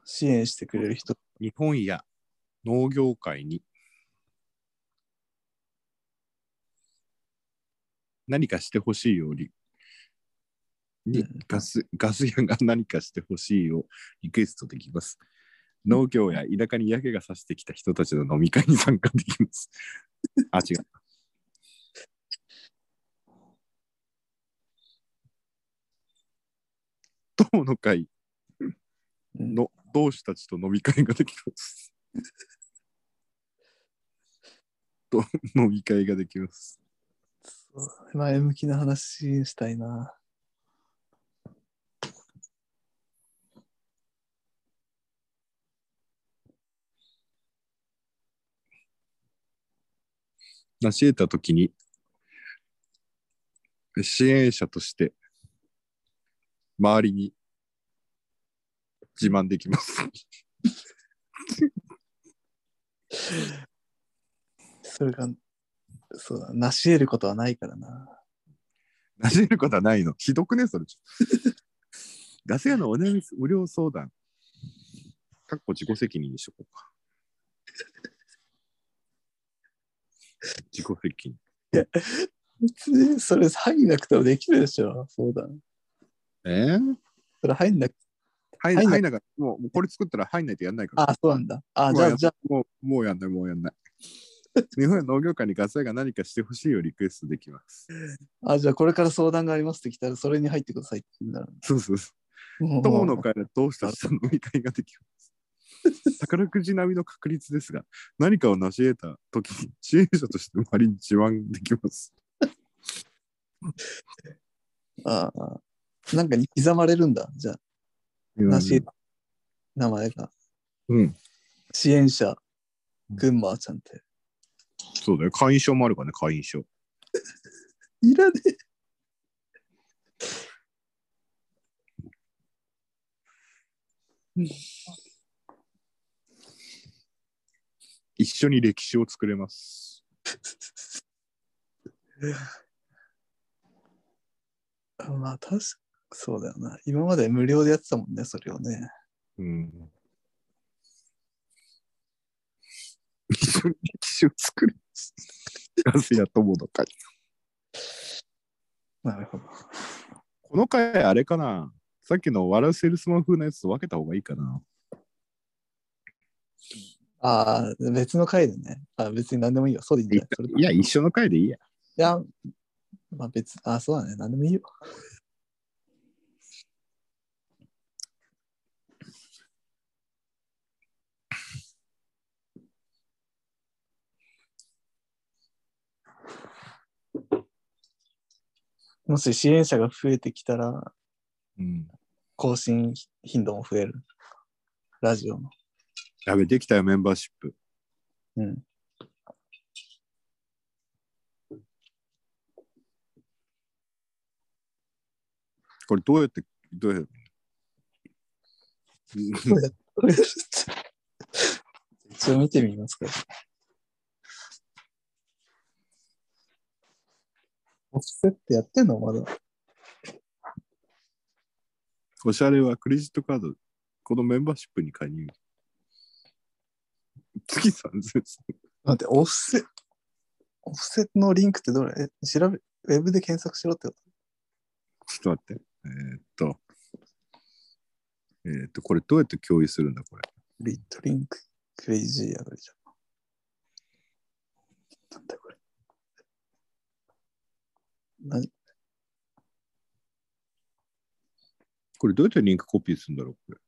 支援してくれる人。日本や農業界に何かしてほしいよりにうんガスガス屋が何かしてほしいをリクエストできます。農業や田舎に焼けがさしてきた人たちの飲み会に参加できます。*laughs* あ、違う。党の会うんの同志たちと飲み会ができます。*laughs* と飲み会ができます。そう前向きな話したいな。成し得たときに、支援者として、周りに自慢できます。それが、そうだ、成し得ることはないからな。なじることはないの？ひどくね、それ。ガス屋のお悩み無料相談。かっこ自己責任にしとこうか。自己責任。別にそれ入んなくてもできるでしょ、そうだ。え？ー、それ入んなく入入んな入んなかったもうこれ作ったら入んないとやんないから。あ、そうなんだ。あ、じゃあ、じゃあ、もうもうやんない、もうやんない。*laughs* 日本農業界にガス屋が何かしてほしいをリクエストできます。あ、じゃあこれから相談がありますって来たら、それに入ってくださいって言うんだろそうそうそう。う。友の会で通した人飲み会ができます？*laughs* 宝くじ並みの確率ですが、何かを成し得た時に支援者として周りに自慢できます。ああ、なんかに刻まれるんだ。じゃあ、なし、名前が。うん。支援者、群馬ちゃんって。そうだよ。会員証もあるからね、会員証。いらねえ。一緒に歴史を作れます。*laughs* まあ、確かそうだよな。今まで無料でやってたもんね、それをね。うん。一緒に歴史を作れます。ガスや友の会。なるほど。この回あれかな？さっきの笑うセールスマン風のやつと分けた方がいいかなああ、別の回でね。あ別に何でもいいよ。そうでいいんじゃないいや、一緒の回でいいや。いや、まあ別、あそうだね。何でもいいよ。もし支援者が増えてきたら、うん。更新頻度も増える。ラジオの。やべ、できたよ、メンバーシップ。うん。これどうやって、どうやって？*laughs* 一応見てみますか。オフセってやってんの？まだ。おしゃれはクレジットカード、このメンバーシップに加入。月3000待って、オフセ、オフセのリンクってどれ？え調べ、ウェブで検索しろってこちょっと待って。えーっと。えーっと、これどうやって共有するんだ、これ？とリットリンク、クレイジーやがりじゃん。なんだこれ。何？これどうやってリンクコピーするんだろう、これ。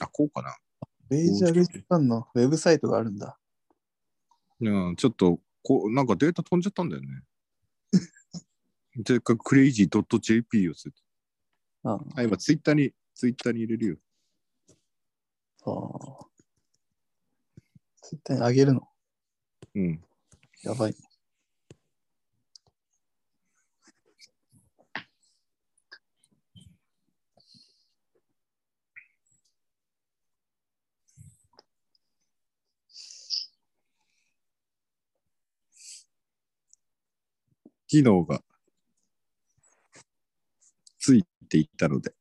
あ、こうかな。レイジャージャパンのウェブサイトがあるんだ。うん、ちょっと、こう、なんかデータ飛んじゃったんだよね。*laughs* せっかくクレイジー .jp をする。ああ、今、ツイッターに、ツイッターに入れるよ。あ。ああ。絶対にあげるの？うん。やばいね。機能がついていったので。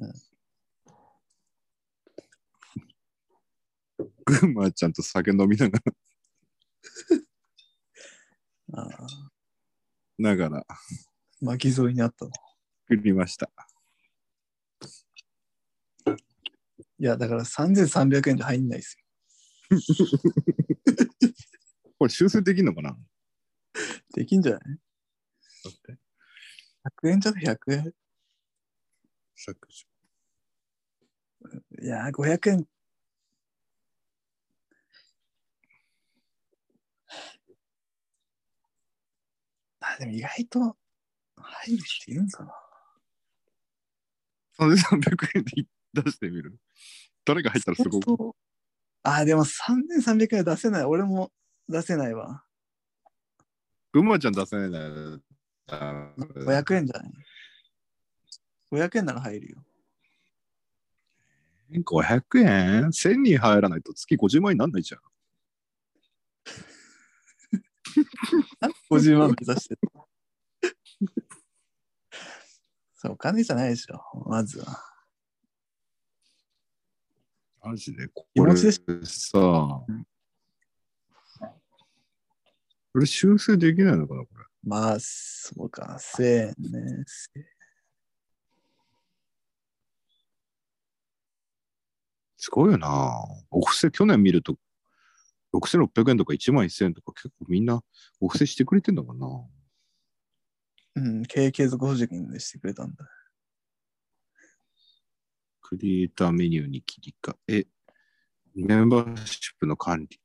うん群馬ちゃんと酒飲みながら、ああ。ながら巻き添えにあったの。作りました。いや、だから3300円じゃ入んないですよ。*laughs* これ修正できんのかな？できんじゃない ?100 円じゃね ?100 円。削除いやー、500円。あ、でも意外と入る人いるんかな。3300円で出してみる？誰が入ったらすごく。あ、でも3300円は出せない。俺も出せないわ。群馬ちゃん出せないなら。500円じゃない ?500 円なら入るよ。500円 ?1000 人入らないと月50万円になんないじゃん。*laughs* 50万目指してる。*laughs* そう、お金じゃないでしょ、まずは。マジで、これさ、これ修正できないのかなこれ。まあ、そうか、1000円ね。すごいよなお布施、去年見ると、6600円とか1万1000円とか結構みんなお布施してくれてんだかなうん、経営継続補助金でしてくれたんだ。クリエイターメニューに切り替え、メンバーシップの管理。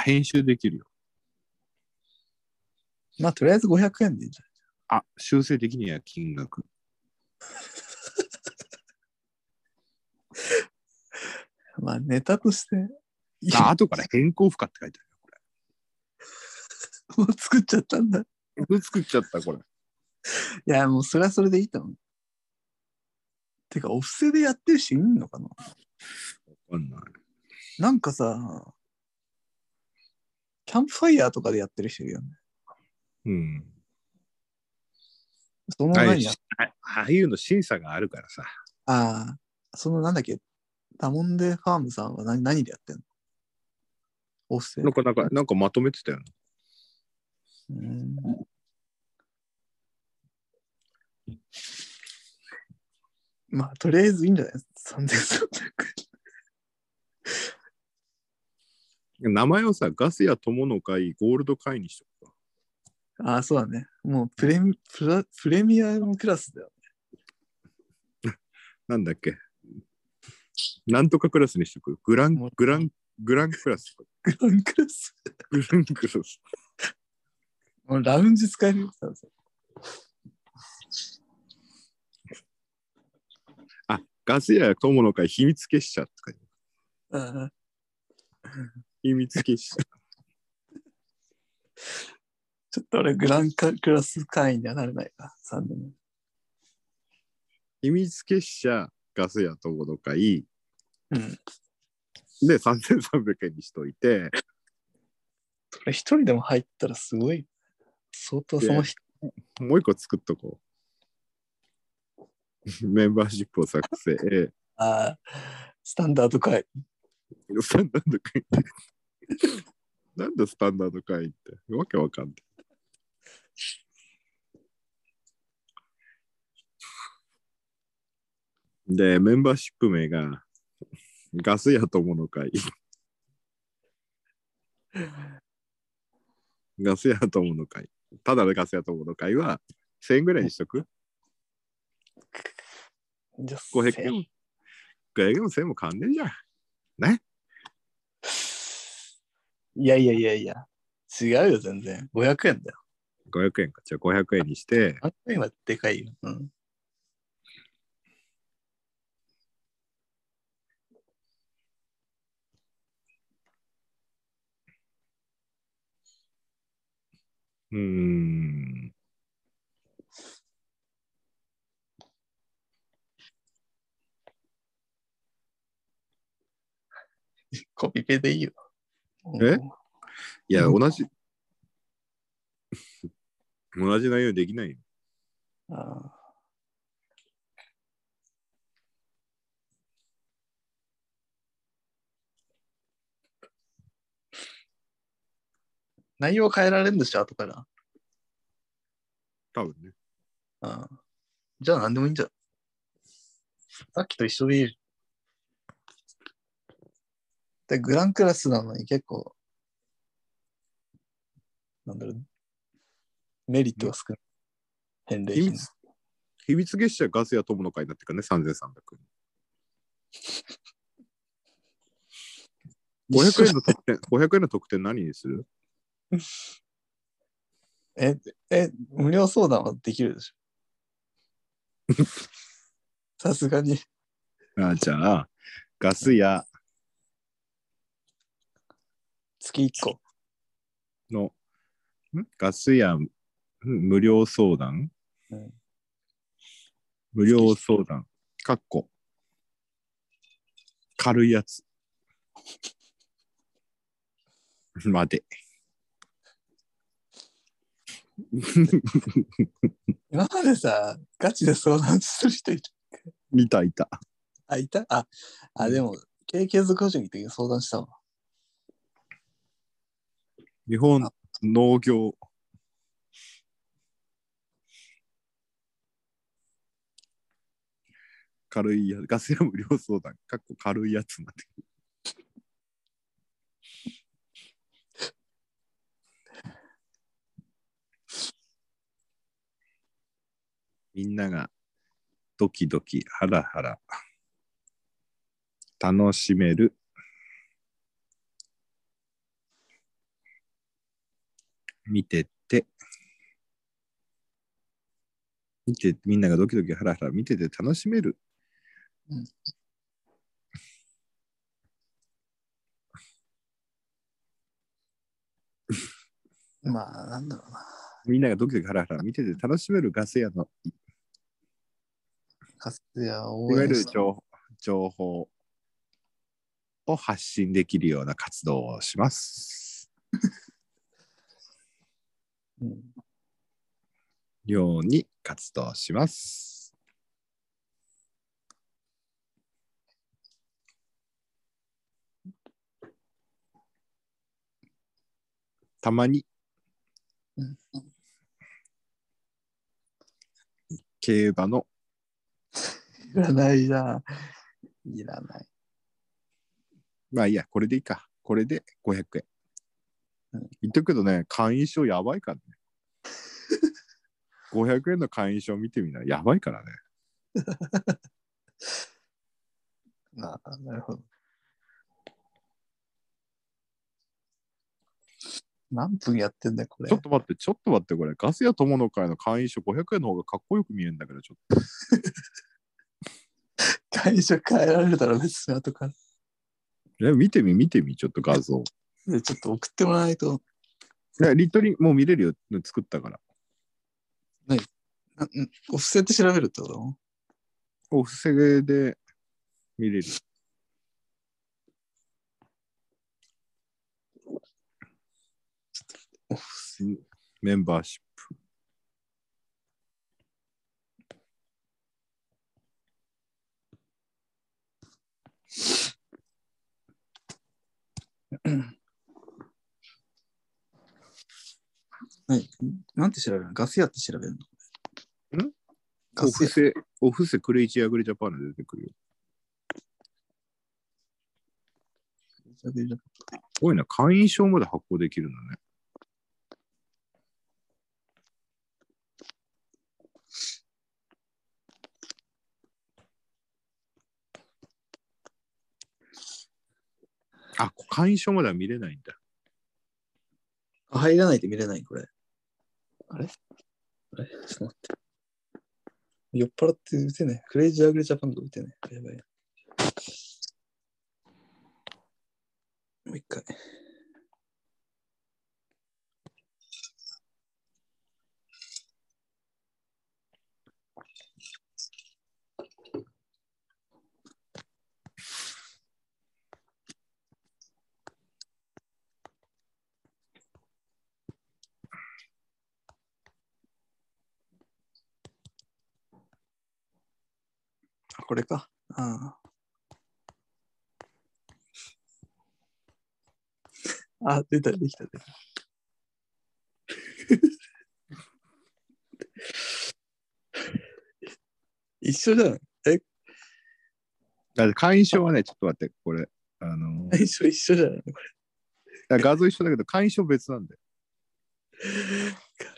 編集できるよ。まあ、とりあえず500円でいいんじあ、修正的には金額。*laughs* まあ、ネタとして、あ、後から変更負荷って書いてあるよ、こ *laughs* もう作っちゃったんだ。いれ。これ作っちゃった、これ。や、もうそれはそれでいいと思う。てか、お布施でやってる人いんのかな？わかんない。なんかさ、キャンプファイヤーとかでやってる人いるよね。うん。その何や、あああいうの審査があるからさ。ああ、そのなんだっけ、ダモンデファームさんは何何でやってんの？お布施なんか、なんか、なんかまとめてたよね。うんまあ、とりあえずいいんじゃない？ですか ?3300 円。名前をさ、ガスや友の会、ゴールド会にしとくか。ああ、そうだね。もうプレミプラプレミアムクラスだよ。*laughs* なんだっけ？なんとかクラスにしとく？グラングラン、グランクラス。グランクラス？グランクラス。もうラウンジ使えるあ、ガスや友の会、秘密結社とか。ああ秘密結社。ちょっと俺、グランカクラス会員にはなれないか。3年。秘密結社、ガスや友の会。うん。で、3300円にしといて、それ一人でも入ったらすごい。相当その人。もう一個作っとこう。*laughs* メンバーシップを作成。ああ、スタンダード会員。スタンダード会。*laughs* なんだスタンダード会員って？わけわかんない。で、メンバーシップ名が、ガス屋友の会。ガス屋友の会。ただのガス屋友の会は、1000円ぐらいにしとく？じゃあ ?500 円。500円も1000円も変わんねえじゃん。ね？いやいやいやいや。違うよ、全然。500円だよ。500円か。じゃあ500円にして、500円はでかいよ。うん。うーん。コピペでいいよ。え？いや、うん同じ。*laughs* 同じ内容できないよ。ああ内容変えられるんでしょ、後から。多分ね。ああじゃあ何でもいいんじゃん。さっきと一緒でいい。で、グランクラスなのに結構、なんだろう、メリットが少ない。返礼品。秘密、秘密月謝ガスや友の会になってるからね、3300円。500円の特典、500円の特典何にする？え、え、無料相談はできるでしょ。*laughs* さすがに。あじゃあ、ガスや月1個。の、ん？ガスやん？無料相談、うん無料相談。かっこ。軽いやつ。*laughs* まで。*laughs* 今までさ、ガチで相談する人いた。いたいた。あ、いた？あ、あ、でも、経験図個人的に相談したわ。日本農業。軽いやガス屋無料相談。かっこ軽いやつなんてみんながドキドキハラハラ楽しめる見てて、見て、みんながドキドキハラハラ見てて楽しめる。うん *laughs* まあ、なんだろうな。みんながドキドキハラハラ見てて楽しめるガス屋のカスやいわゆる情情報を発信できるような活動をします。*laughs* うんように活動します。たまにうん競馬のいらないな。いらない。まあいいや、これでいいか。これで500円。うん言っとくけどね、会員証やばいからね。*laughs* 500円の会員証見てみな。やばいからね。*laughs* なあ、なるほど。何分やってんだよ、これちょ。っと待って、ちょっと待って、これ。ガス屋友の会の会員証500円の方がかっこよく見えるんだけど、ちょっと。*laughs* 会社変えられるだろ、別に後から。え見てみ、見てみ、ちょっと画像。でちょっと送ってもらわないと。いやリットリもう見れるよ。作ったから。なうんお布施って調べるってこと？お布施で見れる。お布施メンバーシップ。*laughs* はい。なんて調べるの？ガス屋って調べるの？ん？ガス屋。お布施、お布施クレイジーアグリジャパンで出てくるよ。すごいな、会員証まで発行できるんだね。あ、会員証までは見れないんだ。あ入らないと見れない、これ。あれ？あれ？ちょっと待って。酔っ払って打てない。クレイジーアグレジャパンが打てない。やばい。もう一回。これか。ああ。あ、出た、できた、出た。*laughs* 一緒じゃん。え、だって会員証はね、ちょっと待って、これ、あのー、一緒一緒じゃないこだから画像一緒だけど、会員証別なんだよ。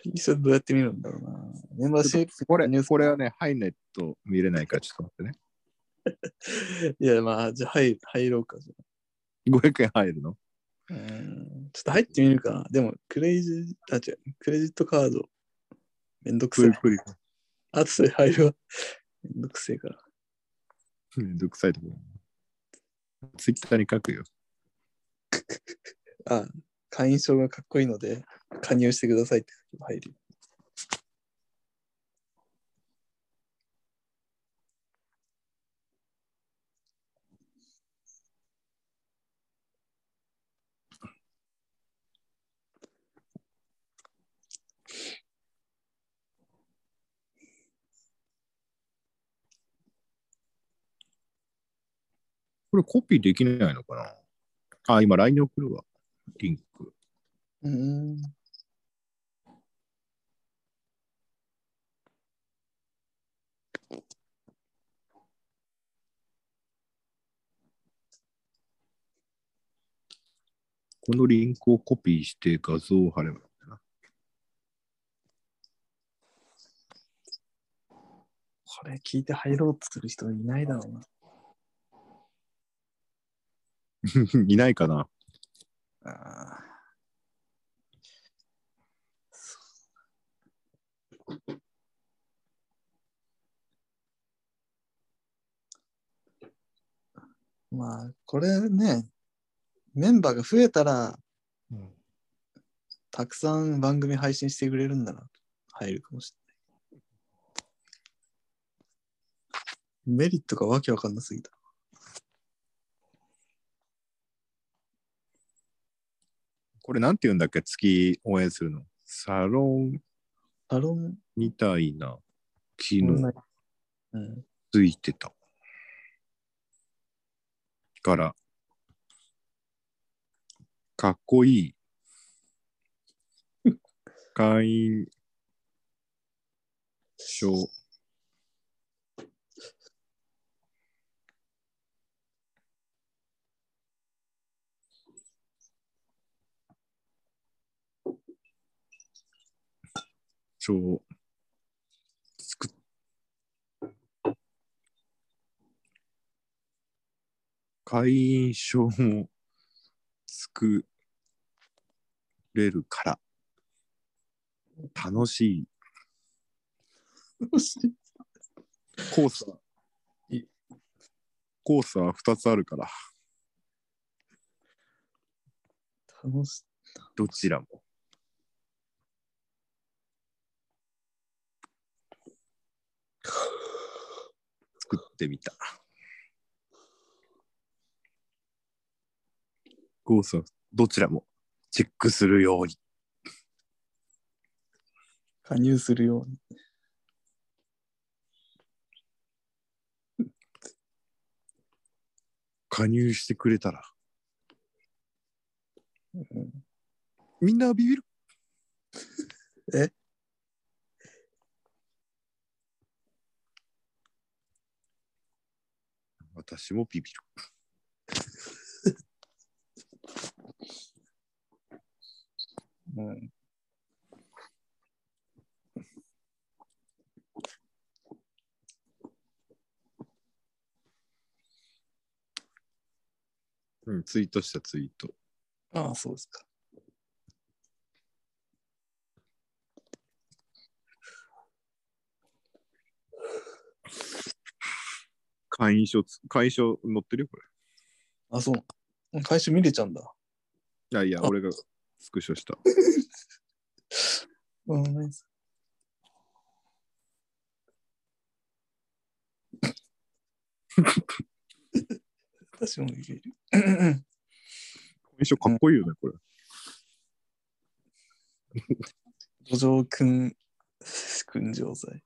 れ。一緒どうやって見るんだろうな。メンバーシップこれこれはね、ハイネット見れないから、ちょっと待ってね。いや、まあ、じゃあ入入ろうか。じ500円入るの？うんちょっと入ってみるかな。でも、クレイジー、あ、違う、クレジットカード、めんどくせえ。クリあとそれ入るわ。めんどくせえから。めんどくさいところ。ツイッターに書くよ。*laughs* あ、会員証がかっこいいので、加入してくださいって入る。これコピーできないのかな？あ、今 LINE に送るわ。リンク。う。このリンクをコピーして画像を貼ればな。これ聞いて入ろうとする人いないだろうな。*laughs* いないかな。まあ、これね、メンバーが増えたら、たくさん番組配信してくれるんなら入るかもしれない。メリットがわけわかんなすぎた。これなんて言うんだっけ？月応援するの。サロン？サロンみたいな機能うん。ついてた。から、かっこいい。*laughs* 会員証。証。つく会員証も作れるから。楽しい。コースはコースは2つあるから。楽しどちらも作ってみた。コースはどちらもチェックするように。加入するように。加入してくれたら。うん。みんなビビる？え？私もビビる。うん。うん、ツイートしたツイート。ああ、そうですか。会員証つ、会員証載ってるよ、こあ、そう。回収見れちゃうんだ。れ。いやいや、あ俺がスクショした。*laughs* うん。私も見れる。会員証かっこいいよね、これ。*laughs* 土壌くん、訓浄剤。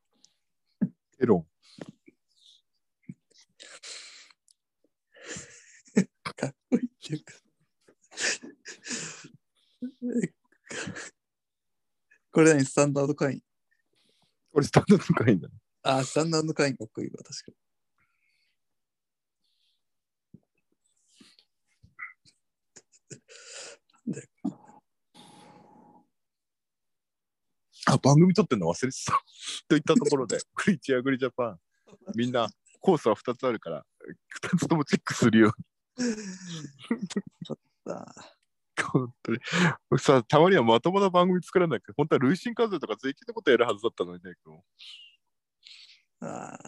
エロン。かっこいいっていうか。えこれ何？スタンダード会員？これスタンダード会員だね。あ、スタンダード会員かっこいいわ、確かに。あ、番組撮ってんの忘れてた。といったところで、*laughs* クリチアグリジャパン、みんなコースは2つあるから、2つともチェックするように。あ本当に。さ、たまにはまともな番組作らなきゃ、本当は累進課税とか税金のことやるはずだったのにね、今あ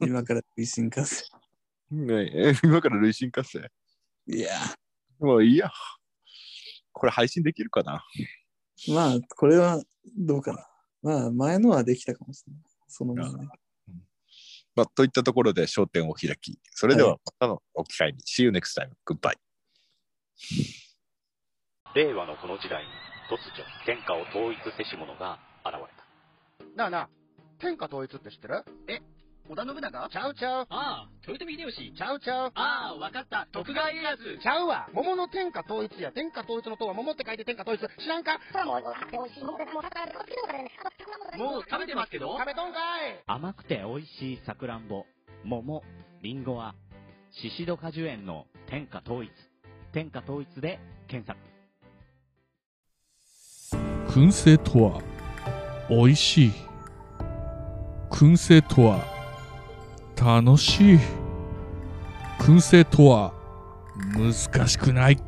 今から推進化す日ねえ *laughs* 今から累進課税。いや、もういいや。これ配信できるかな？まあ、これはどうかな。まあ、前のはできたかもしれない。そのままね。まあ、といったところで焦点を開き、それではまたのお機会に、See you next time. Goodbye. 令和のこの時代に突如天下を統一せし者が現れた。なあなあ、天下統一って知ってる？織田信長？ちゃうちゃう。ああ、豊臣秀吉。ちゃうちゃう。ああ、わかった。徳川家康。ちゃうわ。桃の天下統一や。天下統一の塔は桃って書いて天下統一。知らんか？もう食べてますけど食べとんかい甘くて美味しいさくらんぼ、桃、りんごは、シシド果樹園の天下統一。天下統一で検索。燻製とは美味しい燻製とは楽しい。燻製とは難しくない。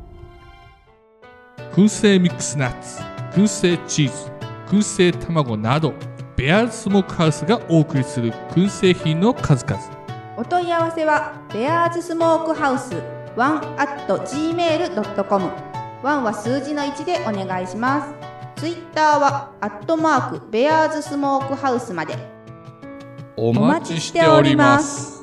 燻製ミックスナッツ燻製チーズ燻製卵などベアーズスモークハウスがお送りする燻製品の数々。お問い合わせはベアーズスモークハウス1 at gmail.com 1は数字の1でお願いします。ツイッターはアットマークベアーズスモークハウスまで。お待ちしております。